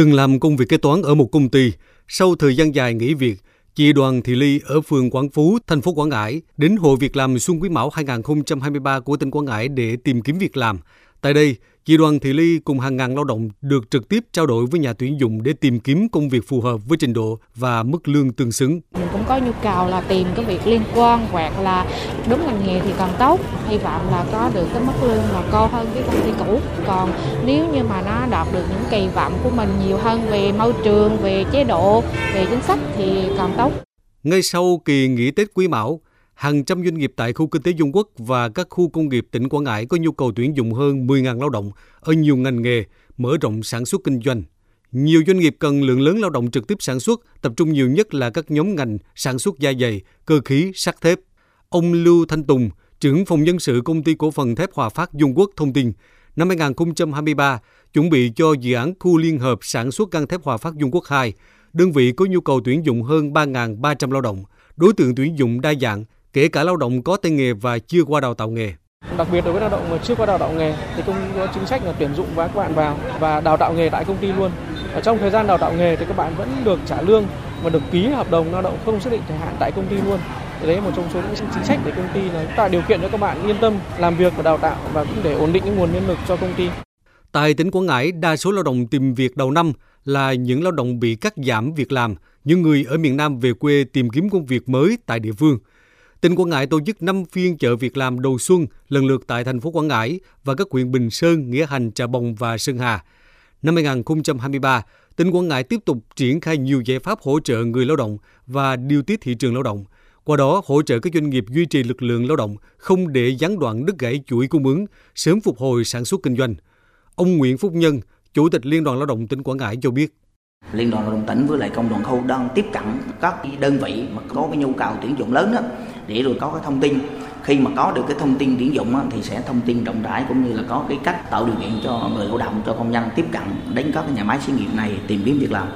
Từng làm công việc kế toán ở một công ty, sau thời gian dài nghỉ việc, chị Đoàn Thị Ly ở phường Quảng Phú, thành phố Quảng Ngãi đến Hội Việc làm Xuân Quý Mão 2023 của tỉnh Quảng Ngãi để tìm kiếm việc làm. Tại đây, chị Đoàn Thị Ly cùng hàng ngàn lao động được trực tiếp trao đổi với nhà tuyển dụng để tìm kiếm công việc phù hợp với trình độ và mức lương tương xứng. Mình cũng có nhu cầu là tìm cái việc liên quan hoặc là đúng ngành nghề thì càng tốt. Hy vọng là có được cái mức lương mà cao hơn cái công ty cũ. Còn nếu như mà nó đạt được những kỳ vọng của mình nhiều hơn về môi trường, về chế độ, về chính sách thì càng tốt. Ngay sau kỳ nghỉ Tết Quý Mão, hàng trăm doanh nghiệp tại khu kinh tế Dung Quốc và các khu công nghiệp tỉnh Quảng Ngãi có nhu cầu tuyển dụng hơn 10.000 lao động ở nhiều ngành nghề, mở rộng sản xuất kinh doanh. Nhiều doanh nghiệp cần lượng lớn lao động trực tiếp sản xuất, tập trung nhiều nhất là các nhóm ngành sản xuất da dày, cơ khí, sắt thép. Ông Lưu Thanh Tùng, trưởng phòng nhân sự công ty cổ phần thép Hòa Phát Dung Quốc thông tin, năm 2023, chuẩn bị cho dự án khu liên hợp sản xuất gang thép Hòa Phát Dung Quốc 2, đơn vị có nhu cầu tuyển dụng hơn 3.300 lao động. Đối tượng tuyển dụng đa dạng, kể cả lao động có tay nghề và chưa qua đào tạo nghề. Đặc biệt đối với lao động mà chưa qua đào tạo nghề thì công có chính sách là tuyển dụng và các bạn vào và đào tạo nghề tại công ty luôn. Ở trong thời gian đào tạo nghề thì các bạn vẫn được trả lương và được ký hợp đồng lao động không xác định thời hạn tại công ty luôn. Thì đấy là một trong số những chính sách để công ty là tạo điều kiện cho các bạn yên tâm làm việc và đào tạo và cũng để ổn định cái nguồn nhân lực cho công ty. Tại tỉnh Quảng Ngãi, đa số lao động tìm việc đầu năm là những lao động bị cắt giảm việc làm, những người ở miền Nam về quê tìm kiếm công việc mới tại địa phương. Tỉnh Quảng Ngãi tổ chức 5 phiên chợ việc làm đầu xuân lần lượt tại thành phố Quảng Ngãi và các huyện Bình Sơn, Nghĩa Hành, Trà Bồng và Sơn Hà. Năm 2023, tỉnh Quảng Ngãi tiếp tục triển khai nhiều giải pháp hỗ trợ người lao động và điều tiết thị trường lao động. Qua đó, hỗ trợ các doanh nghiệp duy trì lực lượng lao động, không để gián đoạn đứt gãy chuỗi cung ứng, sớm phục hồi sản xuất kinh doanh. Ông Nguyễn Phúc Nhân, Chủ tịch Liên đoàn Lao động tỉnh Quảng Ngãi cho biết. Liên đoàn Lao động tỉnh với lại công đoàn khu đang tiếp cận các đơn vị mà có cái nhu cầu tuyển dụng lớn đó để rồi có cái thông tin. Khi mà có được cái thông tin tuyển dụng á, thì sẽ thông tin rộng rãi cũng như là có cái cách tạo điều kiện cho người lao động cho công nhân tiếp cận đến các cái nhà máy xí nghiệp này tìm kiếm việc làm.